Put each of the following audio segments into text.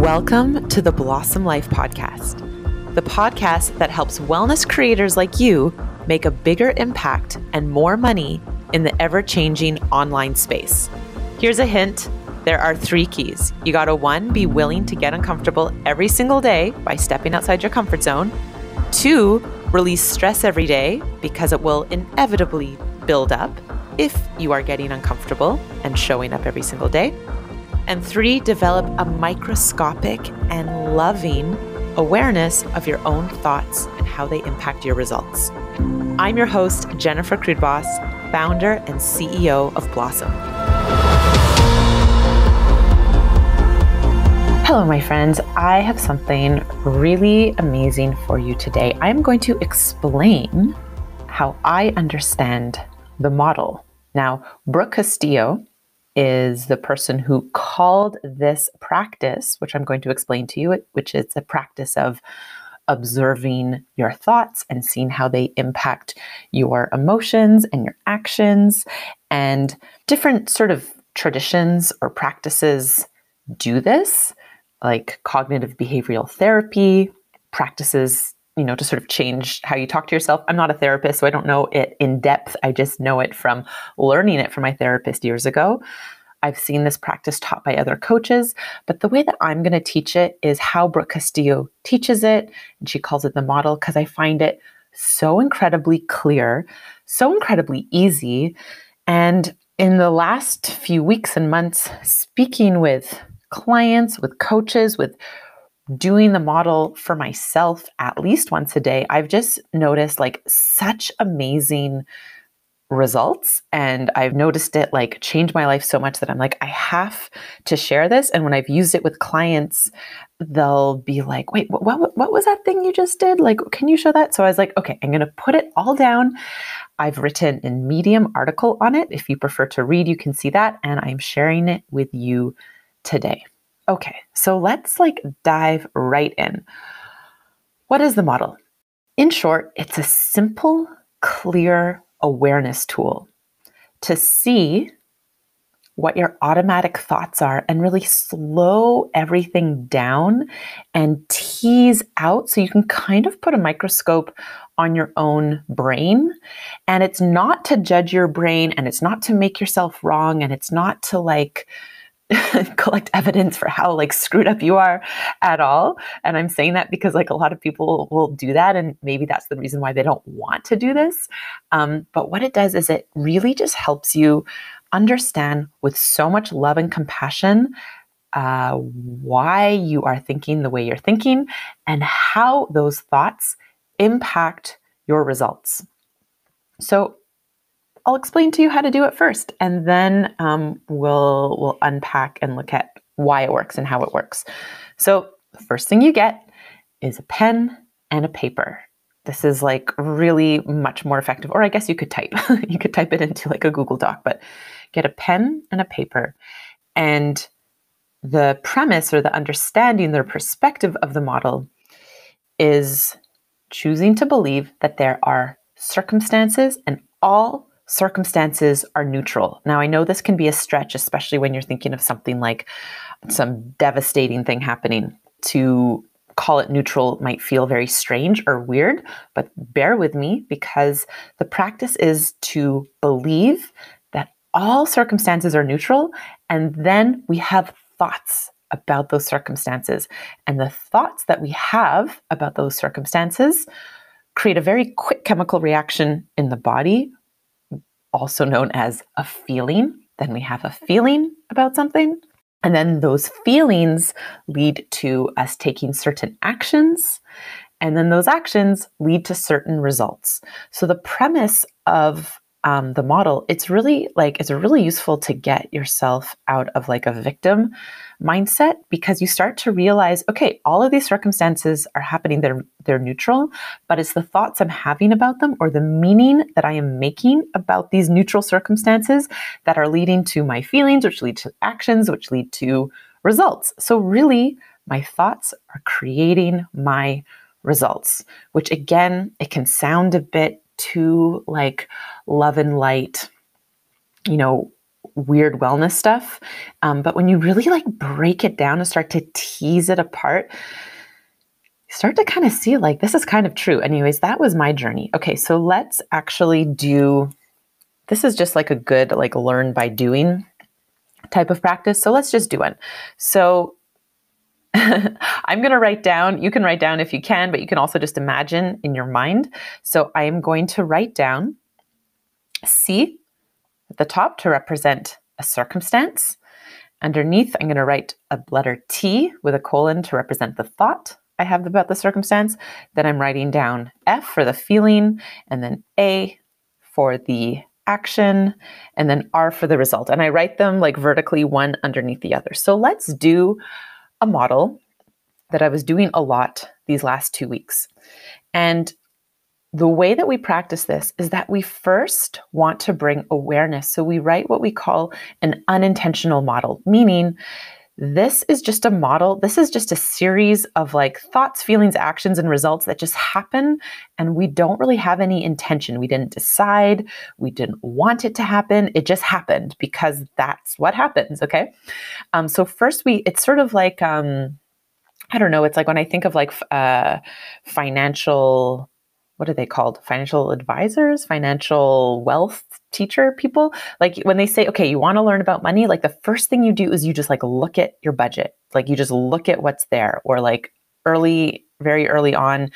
Welcome to the Blossom Life Podcast, the podcast that helps wellness creators like you make a bigger impact and more money in the ever changing online space. Here's a hint there are three keys. You gotta one, be willing to get uncomfortable every single day by stepping outside your comfort zone. Two, release stress every day because it will inevitably build up if you are getting uncomfortable and showing up every single day. And three, develop a microscopic and loving awareness of your own thoughts and how they impact your results. I'm your host, Jennifer Krudbos, founder and CEO of Blossom. Hello, my friends. I have something really amazing for you today. I'm going to explain how I understand the model. Now, Brooke Castillo is the person who called this practice, which I'm going to explain to you, which is a practice of observing your thoughts and seeing how they impact your emotions and your actions. And different sort of traditions or practices do this, like cognitive behavioral therapy, practices you know, to sort of change how you talk to yourself. I'm not a therapist, so I don't know it in depth. I just know it from learning it from my therapist years ago. I've seen this practice taught by other coaches, but the way that I'm going to teach it is how Brooke Castillo teaches it. And she calls it the model because I find it so incredibly clear, so incredibly easy. And in the last few weeks and months, speaking with clients, with coaches, with doing the model for myself at least once a day, I've just noticed like such amazing results. And I've noticed it like change my life so much that I'm like, I have to share this. And when I've used it with clients, they'll be like, wait, what, what, what was that thing you just did? Like, can you show that? So I was like, okay, I'm going to put it all down. I've written a Medium article on it. If you prefer to read, you can see that. And I'm sharing it with you today. Okay, so let's like dive right in. What is the model? In short, it's a simple, clear awareness tool to see what your automatic thoughts are and really slow everything down and tease out so you can kind of put a microscope on your own brain. And it's not to judge your brain and it's not to make yourself wrong and it's not to like, collect evidence for how like screwed up you are at all. And i'm saying that because like a lot of people will do that and maybe that's the reason why they don't want to do this. Um, but what it does is it really just helps you understand with so much love and compassion uh, why you are thinking the way you're thinking and how those thoughts impact your results. So I'll explain to you how to do it first, and then um, we'll we'll unpack and look at why it works and how it works. So the first thing you get is a pen and a paper. This is like really much more effective, or I guess you could type. you could type it into like a Google Doc, but get a pen and a paper. And the premise or the understanding, the perspective of the model is choosing to believe that there are circumstances and all circumstances are neutral. Now, I know this can be a stretch, especially when you're thinking of something like some devastating thing happening. To call it neutral might feel very strange or weird, but bear with me because the practice is to believe that all circumstances are neutral, and then we have thoughts about those circumstances. And the thoughts that we have about those circumstances create a very quick chemical reaction in the body also known as a feeling. Then we have a feeling about something. And then those feelings lead to us taking certain actions. And then those actions lead to certain results. So the premise of um, the model, it's really like it's really useful to get yourself out of like a victim mindset because you start to realize, okay, all of these circumstances are happening. They're they're neutral, but it's the thoughts I'm having about them or the meaning that I am making about these neutral circumstances that are leading to my feelings, which lead to actions, which lead to results. So really, my thoughts are creating my results, which again, it can sound a bit too like love and light, you know, weird wellness stuff. Um, but when you really like break it down and start to tease it apart, you start to kind of see like this is kind of true. Anyways, that was my journey. Okay, so let's actually do this is just like a good like learn by doing type of practice. So let's just do one. So I'm going to write down, you can write down if you can, but you can also just imagine in your mind. So I am going to write down C at the top to represent a circumstance. Underneath, I'm going to write a letter T with a colon to represent the thought I have about the circumstance. Then I'm writing down F for the feeling, and then A for the action, and then R for the result. And I write them like vertically one underneath the other. So let's do a model that I was doing a lot these last two weeks. And the way that we practice this is that we first want to bring awareness. So we write what we call an unintentional model, meaning this is just a model. This is just a series of like thoughts, feelings, actions, and results that just happen. And we don't really have any intention. We didn't decide. We didn't want it to happen. It just happened because that's what happens. Okay. Um, so, first, we, it's sort of like, um, I don't know, it's like when I think of like uh, financial what are they called? Financial advisors, financial wealth teacher people. Like when they say, okay, you want to learn about money, like the first thing you do is you just like look at your budget. Like you just look at what's there. Or like early, very early on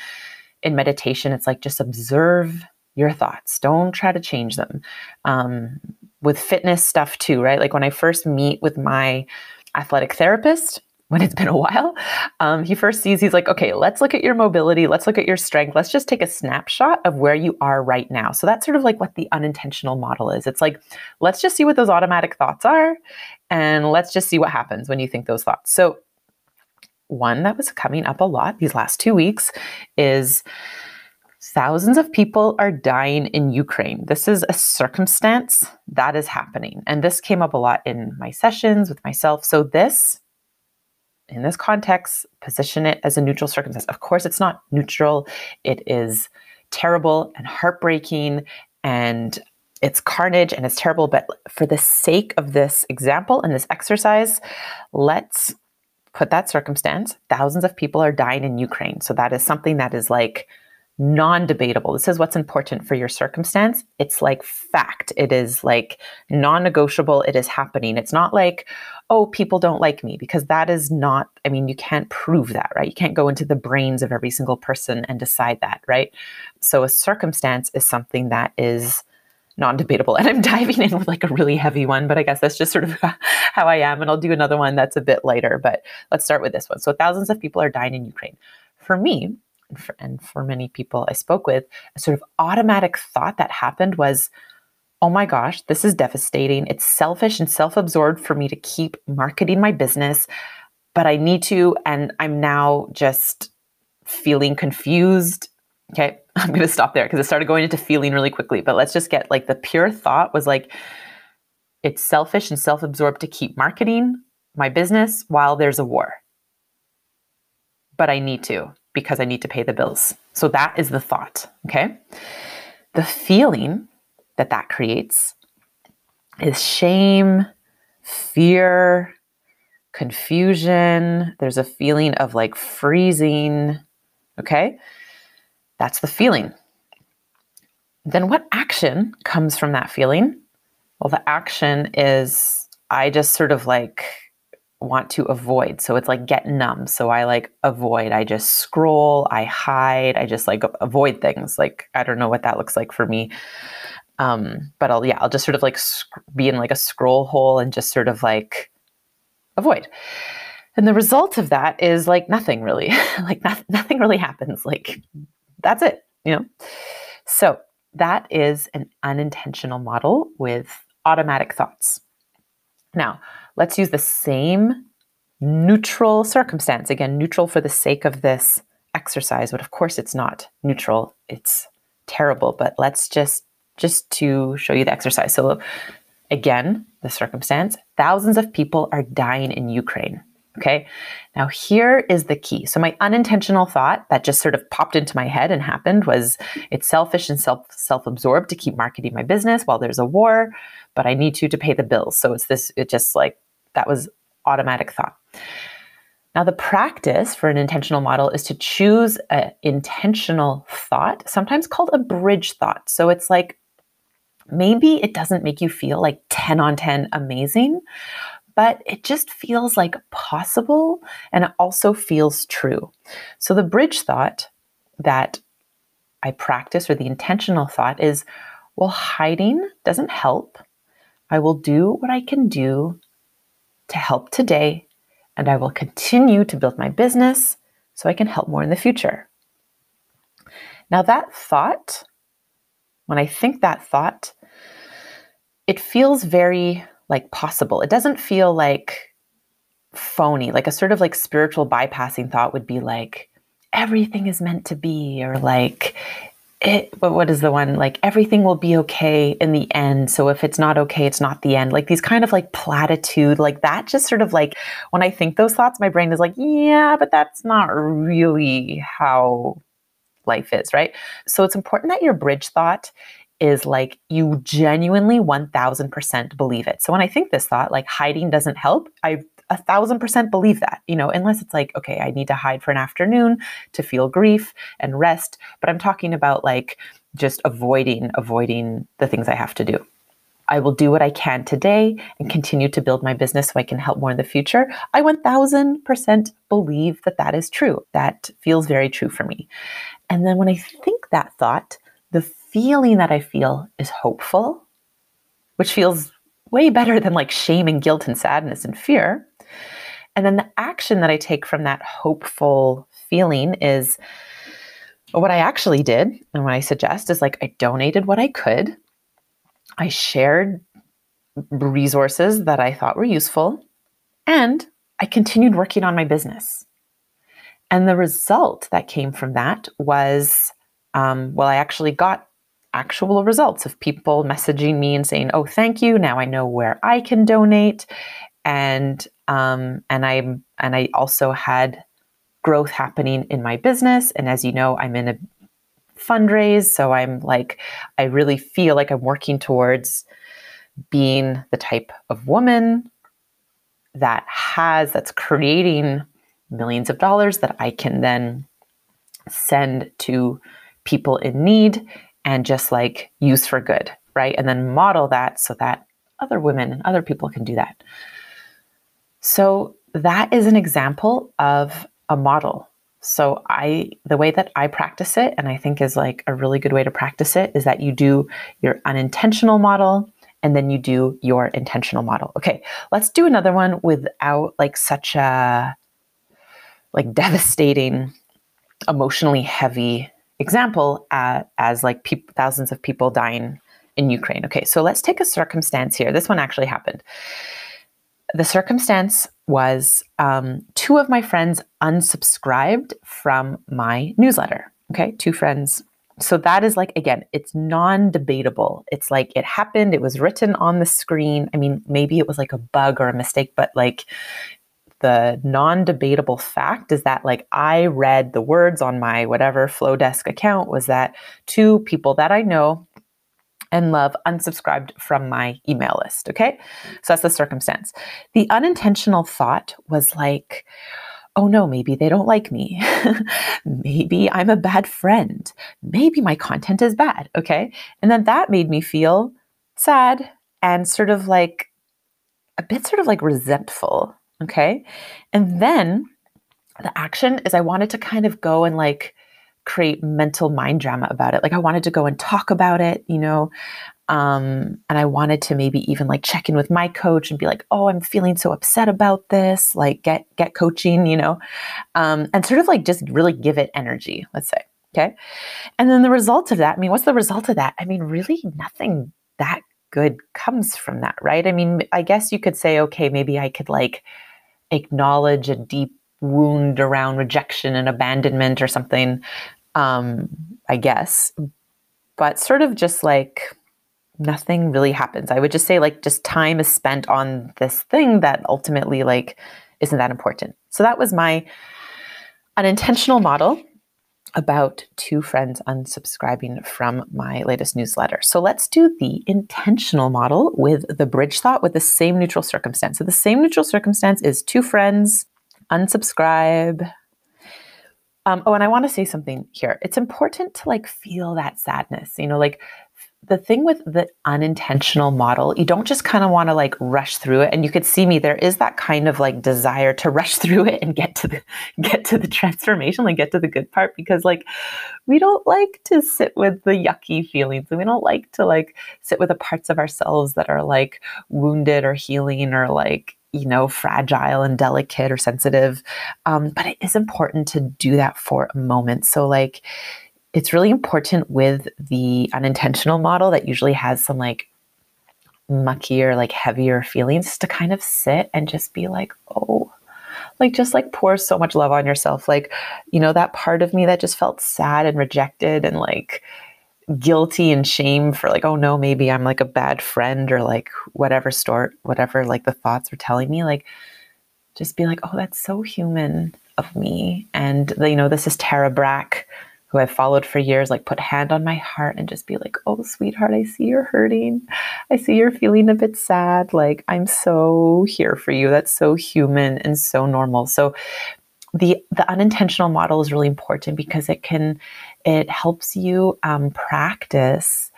in meditation, it's like just observe your thoughts. Don't try to change them. Um, with fitness stuff too, right? Like when I first meet with my athletic therapist, when it's been a while, um, he first sees, he's like, okay, let's look at your mobility. Let's look at your strength. Let's just take a snapshot of where you are right now. So that's sort of like what the unintentional model is. It's like, let's just see what those automatic thoughts are and let's just see what happens when you think those thoughts. So, one that was coming up a lot these last two weeks is thousands of people are dying in Ukraine. This is a circumstance that is happening. And this came up a lot in my sessions with myself. So, this in this context, position it as a neutral circumstance. Of course, it's not neutral. It is terrible and heartbreaking and it's carnage and it's terrible. But for the sake of this example and this exercise, let's put that circumstance. Thousands of people are dying in Ukraine. So that is something that is like non debatable. This is what's important for your circumstance. It's like fact. It is like non negotiable. It is happening. It's not like, oh, people don't like me, because that is not, I mean, you can't prove that, right? You can't go into the brains of every single person and decide that, right? So a circumstance is something that is non debatable. And I'm diving in with like a really heavy one, but I guess that's just sort of how I am. And I'll do another one that's a bit lighter, but let's start with this one. So thousands of people are dying in Ukraine. For me, and for, and for many people I spoke with, a sort of automatic thought that happened was, oh my gosh, this is devastating. It's selfish and self absorbed for me to keep marketing my business, but I need to. And I'm now just feeling confused. Okay, I'm going to stop there because it started going into feeling really quickly. But let's just get like the pure thought was like, it's selfish and self absorbed to keep marketing my business while there's a war. But I need to because I need to pay the bills. So that is the thought, okay? The feeling that that creates is shame, fear, confusion. There's a feeling of like freezing, okay? That's the feeling. Then what action comes from that feeling? Well, the action is I just sort of like want to avoid. So it's like get numb. So I like avoid. I just scroll, I hide, I just like avoid things. Like I don't know what that looks like for me. Um, but I'll yeah, I'll just sort of like sc- be in like a scroll hole and just sort of like avoid. And the result of that is like nothing really. like not, nothing really happens. Like that's it, you know. So that is an unintentional model with automatic thoughts. Now, let's use the same neutral circumstance. Again, neutral for the sake of this exercise, but of course it's not neutral. It's terrible, but let's just just to show you the exercise. So again, the circumstance, thousands of people are dying in Ukraine. Okay. Now, here is the key. So, my unintentional thought that just sort of popped into my head and happened was it's selfish and self self absorbed to keep marketing my business while there's a war, but I need to to pay the bills. So, it's this, it just like that was automatic thought. Now, the practice for an intentional model is to choose an intentional thought, sometimes called a bridge thought. So it's like maybe it doesn't make you feel like 10 on 10 amazing, but it just feels like possible and it also feels true. So the bridge thought that I practice or the intentional thought is well, hiding doesn't help. I will do what I can do to help today and I will continue to build my business so I can help more in the future. Now, that thought, when I think that thought, it feels very like possible. It doesn't feel like phony, like a sort of like spiritual bypassing thought would be like, everything is meant to be, or like, it what is the one like everything will be okay in the end so if it's not okay it's not the end like these kind of like platitude like that just sort of like when i think those thoughts my brain is like yeah but that's not really how life is right so it's important that your bridge thought is like you genuinely 1000% believe it so when i think this thought like hiding doesn't help i a thousand percent believe that, you know, unless it's like, okay, I need to hide for an afternoon to feel grief and rest. But I'm talking about like just avoiding, avoiding the things I have to do. I will do what I can today and continue to build my business so I can help more in the future. I 1000% believe that that is true. That feels very true for me. And then when I think that thought, the feeling that I feel is hopeful, which feels way better than like shame and guilt and sadness and fear. And then the action that I take from that hopeful feeling is what I actually did and what I suggest is like I donated what I could. I shared resources that I thought were useful and I continued working on my business. And the result that came from that was um, well, I actually got actual results of people messaging me and saying, "Oh, thank you. Now I know where I can donate." And um, and I and I also had growth happening in my business. And as you know, I'm in a fundraise, so I'm like, I really feel like I'm working towards being the type of woman that has that's creating millions of dollars that I can then send to people in need and just like use for good, right? And then model that so that other women and other people can do that. So that is an example of a model. So I the way that I practice it and I think is like a really good way to practice it is that you do your unintentional model and then you do your intentional model. Okay, let's do another one without like such a like devastating emotionally heavy example uh, as like pe- thousands of people dying in Ukraine. Okay, so let's take a circumstance here. This one actually happened the circumstance was um, two of my friends unsubscribed from my newsletter. Okay, two friends. So that is like, again, it's non debatable. It's like it happened, it was written on the screen. I mean, maybe it was like a bug or a mistake, but like the non debatable fact is that like I read the words on my whatever Flodesk account was that two people that I know and love unsubscribed from my email list. Okay. So that's the circumstance. The unintentional thought was like, oh no, maybe they don't like me. maybe I'm a bad friend. Maybe my content is bad. Okay. And then that made me feel sad and sort of like a bit sort of like resentful. Okay. And then the action is I wanted to kind of go and like, create mental mind drama about it. Like I wanted to go and talk about it, you know, um, and I wanted to maybe even like check in with my coach and be like, "Oh, I'm feeling so upset about this." Like get get coaching, you know, um, and sort of like just really give it energy. Let's say, okay, and then the result of that. I mean, what's the result of that? I mean, really nothing that good comes from that, right? I mean, I guess you could say, okay, maybe I could like acknowledge a deep wound around rejection and abandonment or something um, I guess. But sort of just like nothing really happens. I would just say like just time is spent on this thing that ultimately like isn't that important. So that was my unintentional model about two friends unsubscribing from my latest newsletter. So let's do the intentional model with the bridge thought with the same neutral circumstance. So the same neutral circumstance is two friends unsubscribe. Um, oh, and I want to say something here. It's important to like feel that sadness, you know, like the thing with the unintentional model, you don't just kind of want to like rush through it. And you could see me, there is that kind of like desire to rush through it and get to the get to the transformation, like get to the good part, because like we don't like to sit with the yucky feelings and we don't like to like sit with the parts of ourselves that are like wounded or healing or like you know, fragile and delicate or sensitive. Um, but it is important to do that for a moment. So, like, it's really important with the unintentional model that usually has some like muckier, like heavier feelings to kind of sit and just be like, oh, like just like pour so much love on yourself. Like, you know, that part of me that just felt sad and rejected and like guilty and shame for like, oh no, maybe I'm like a bad friend or like whatever store, whatever like the thoughts were telling me. Like, just be like, oh, that's so human of me. And, you know, this is Tara Brach who I've followed for years, like put hand on my heart and just be like, "Oh, sweetheart, I see you're hurting. I see you're feeling a bit sad. Like I'm so here for you. That's so human and so normal." So the the unintentional model is really important because it can it helps you um, practice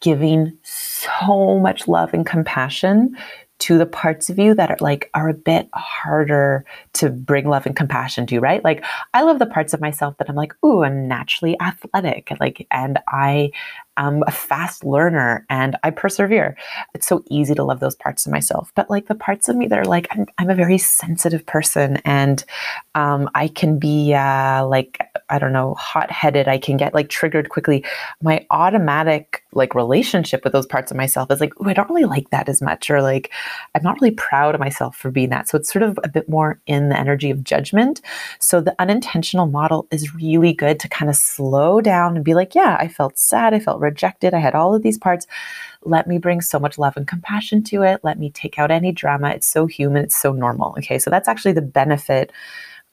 giving so much love and compassion to the parts of you that are like are a bit harder to bring love and compassion to, right? Like I love the parts of myself that I'm like, ooh, I'm naturally athletic, like, and I am a fast learner and I persevere. It's so easy to love those parts of myself. But like the parts of me that are like, I'm, I'm a very sensitive person and um, I can be uh, like, I don't know, hot headed. I can get like triggered quickly. My automatic like relationship with those parts of myself is like, oh, I don't really like that as much, or like, I'm not really proud of myself for being that. So it's sort of a bit more in the energy of judgment. So the unintentional model is really good to kind of slow down and be like, yeah, I felt sad. I felt rejected. I had all of these parts. Let me bring so much love and compassion to it. Let me take out any drama. It's so human. It's so normal. Okay. So that's actually the benefit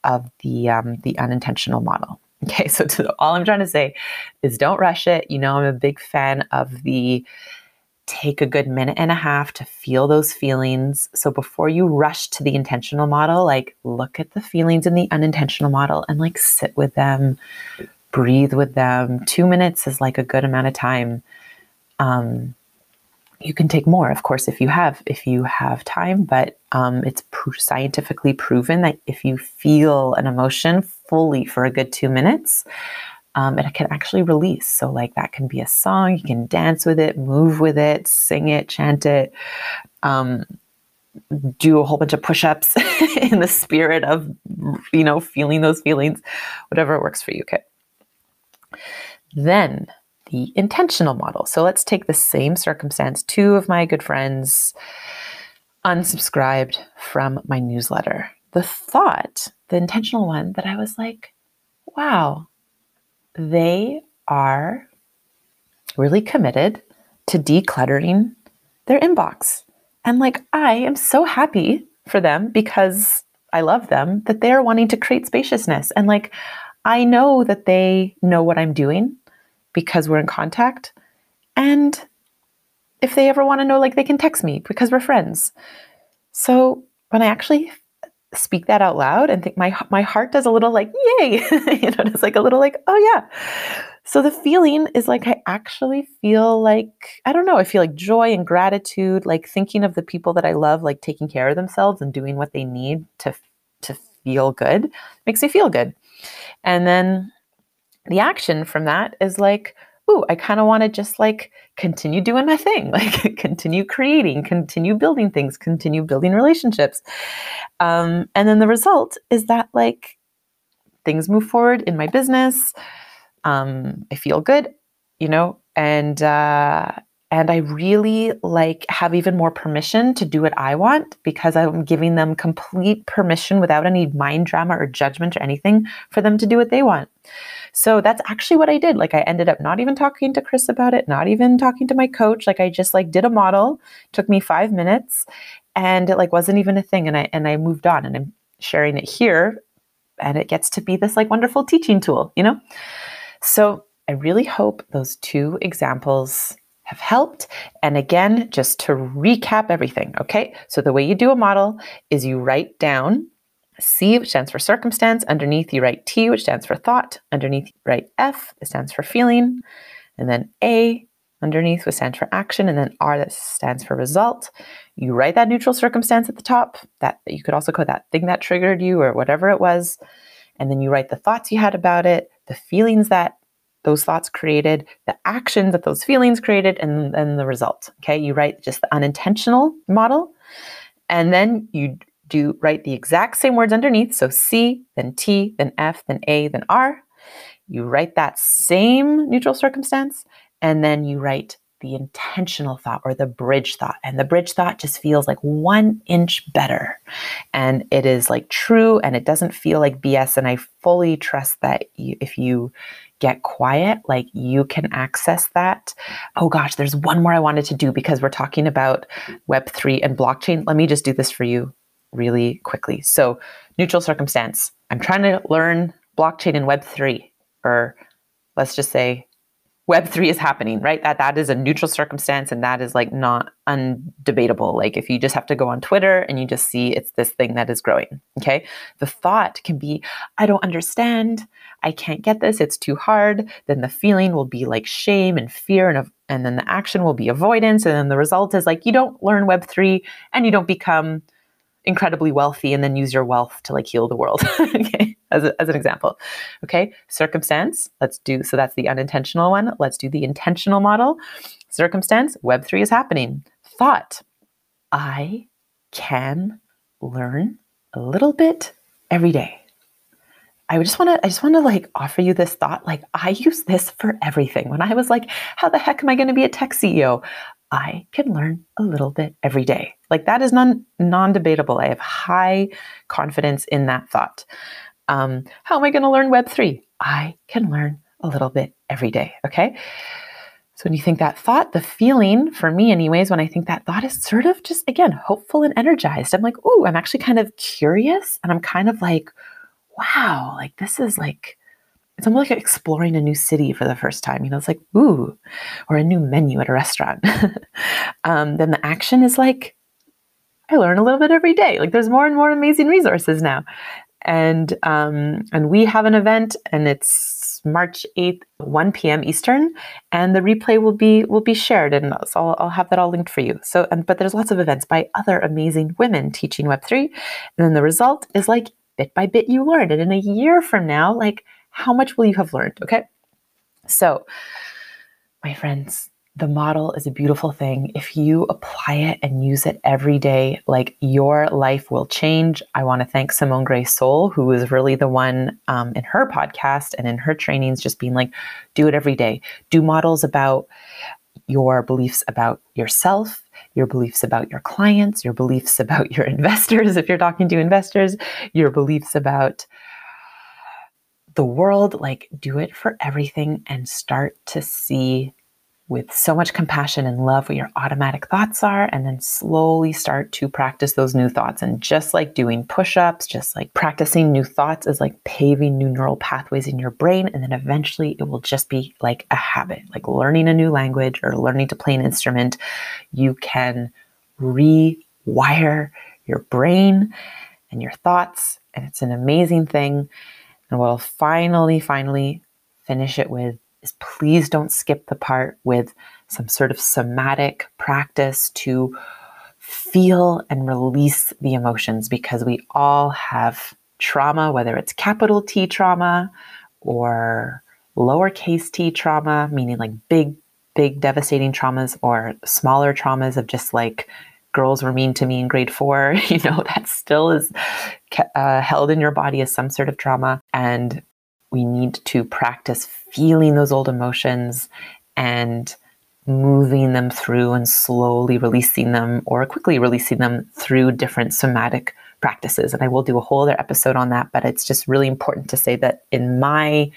of the um, the unintentional model. Okay, so to, all I'm trying to say is don't rush it. You know, I'm a big fan of the take a good minute and a half to feel those feelings. So before you rush to the intentional model, like look at the feelings in the unintentional model and like sit with them, breathe with them. Two minutes is like a good amount of time. Um, you can take more, of course, if you have if you have time. But um, it's pr- scientifically proven that if you feel an emotion fully for a good two minutes, um, it can actually release. So, like that can be a song, you can dance with it, move with it, sing it, chant it, um, do a whole bunch of push ups in the spirit of, you know, feeling those feelings, whatever works for you. Okay. Then the intentional model. So, let's take the same circumstance. Two of my good friends unsubscribed from my newsletter. The thought, the intentional one, that I was like, wow, they are really committed to decluttering their inbox. And like, I am so happy for them because I love them that they're wanting to create spaciousness. And like, I know that they know what I'm doing because we're in contact. And if they ever want to know, like, they can text me because we're friends. So when I actually speak that out loud and think my my heart does a little like yay you know it's like a little like oh yeah so the feeling is like i actually feel like i don't know i feel like joy and gratitude like thinking of the people that i love like taking care of themselves and doing what they need to to feel good makes me feel good and then the action from that is like ooh, I kind of want to just like continue doing my thing, like continue creating, continue building things, continue building relationships. Um, and then the result is that like things move forward in my business. Um, I feel good, you know, and uh, and I really like have even more permission to do what I want because I'm giving them complete permission without any mind drama or judgment or anything for them to do what they want. So that's actually what I did. Like I ended up not even talking to Chris about it, not even talking to my coach. Like I just like did a model, took me 5 minutes and it like wasn't even a thing and I and I moved on and I'm sharing it here and it gets to be this like wonderful teaching tool, you know? So I really hope those two examples have helped. And again, just to recap everything, okay? So the way you do a model is you write down C, which stands for circumstance. Underneath, you write T, which stands for thought. Underneath, you write F, that stands for feeling. And then A, underneath, which stands for action. And then R, that stands for result. You write that neutral circumstance at the top. That you could also call that thing that triggered you or whatever it was. And then you write the thoughts you had about it, the feelings that those thoughts created, the actions that those feelings created, and then the result. Okay, you write just the unintentional model, and then you do write the exact same words underneath. So C, then T, then F, then A, then R. You write that same neutral circumstance, and then you write the intentional thought or the bridge thought. And the bridge thought just feels like one inch better. And it is like true and it doesn't feel like BS. And I fully trust that you, if you get quiet, like you can access that. Oh gosh, there's one more I wanted to do because we're talking about Web3 and blockchain. Let me just do this for you really quickly. So, neutral circumstance. I'm trying to learn blockchain and Web3, or let's just say Web3 is happening, right? That that is a neutral circumstance and that is like not undebatable. Like if you just have to go on Twitter and you just see it's this thing that is growing. Okay. The thought can be, I don't understand. I can't get this. It's too hard. Then the feeling will be like shame and fear and and then the action will be avoidance. And then the result is like you don't learn Web3 and you don't become incredibly wealthy and then use your wealth to like heal the world. okay, as, a, as an example. Okay, circumstance, let's do, so that's the unintentional one. Let's do the intentional model. Circumstance, Web3 is happening. Thought, I can learn a little bit every day. I just want to I just want to like offer you this thought like I use this for everything. When I was like how the heck am I going to be a tech CEO? I can learn a little bit every day. Like that is non non debatable. I have high confidence in that thought. Um, how am I going to learn Web three? I can learn a little bit every day. Okay. So when you think that thought, the feeling for me, anyways, when I think that thought is sort of just again hopeful and energized. I'm like, oh, I'm actually kind of curious, and I'm kind of like, wow, like this is like it's almost like exploring a new city for the first time. You know, it's like, ooh, or a new menu at a restaurant. um, then the action is like, I learn a little bit every day. Like there's more and more amazing resources now. And um, and we have an event and it's March 8th, 1 p.m. Eastern, and the replay will be will be shared and so I'll, I'll have that all linked for you. So and but there's lots of events by other amazing women teaching Web3. And then the result is like bit by bit you learn. And in a year from now, like how much will you have learned? Okay. So, my friends, the model is a beautiful thing. If you apply it and use it every day, like your life will change. I want to thank Simone Grace Seol, who is really the one um, in her podcast and in her trainings, just being like, do it every day. Do models about your beliefs about yourself, your beliefs about your clients, your beliefs about your investors, if you're talking to investors, your beliefs about the world, like do it for everything and start to see with so much compassion and love what your automatic thoughts are, and then slowly start to practice those new thoughts. And just like doing push ups, just like practicing new thoughts is like paving new neural pathways in your brain. And then eventually it will just be like a habit, like learning a new language or learning to play an instrument. You can rewire your brain and your thoughts, and it's an amazing thing. And I'll finally, finally finish it with is please don't skip the part with some sort of somatic practice to feel and release the emotions because we all have trauma, whether it's capital T trauma or lowercase t trauma, meaning like big, big devastating traumas, or smaller traumas of just like girls were mean to me in grade four, you know, that still is uh, held in your body as some sort of trauma. And we need to practice feeling those old emotions and moving them through and slowly releasing them or quickly releasing them through different somatic practices. And I will do a whole other episode on that, but it's just really important to say that in my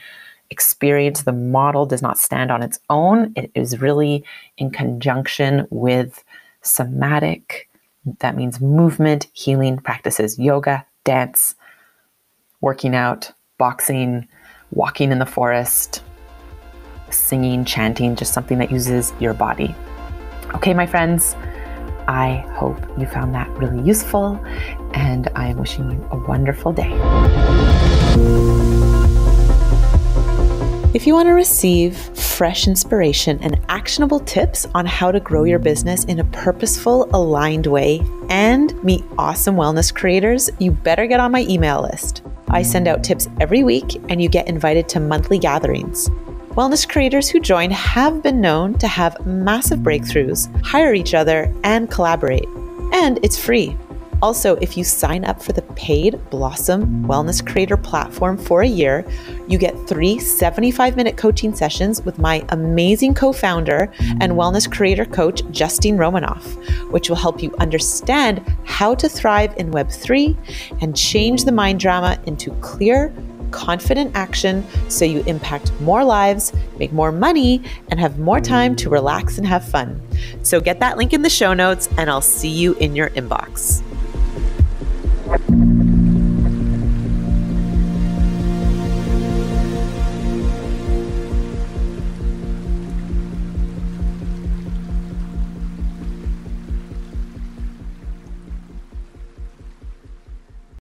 experience, the model does not stand on its own. It is really in conjunction with somatic That means movement, healing practices, yoga, dance, working out, boxing, walking in the forest, singing, chanting, just something that uses your body. Okay, my friends, I hope you found that really useful, and I am wishing you a wonderful day. If you want to receive fresh inspiration and actionable tips on how to grow your business in a purposeful, aligned way and meet awesome wellness creators, you better get on my email list. I send out tips every week and you get invited to monthly gatherings. Wellness creators who join have been known to have massive breakthroughs, hire each other, and collaborate. And it's free. Also, if you sign up for the paid Blossom Wellness Creator platform for a year, you get three 75 minute coaching sessions with my amazing co founder and wellness creator coach, Justine Romanoff, which will help you understand how to thrive in Web3 and change the mind drama into clear, confident action so you impact more lives, make more money, and have more time to relax and have fun. So get that link in the show notes, and I'll see you in your inbox.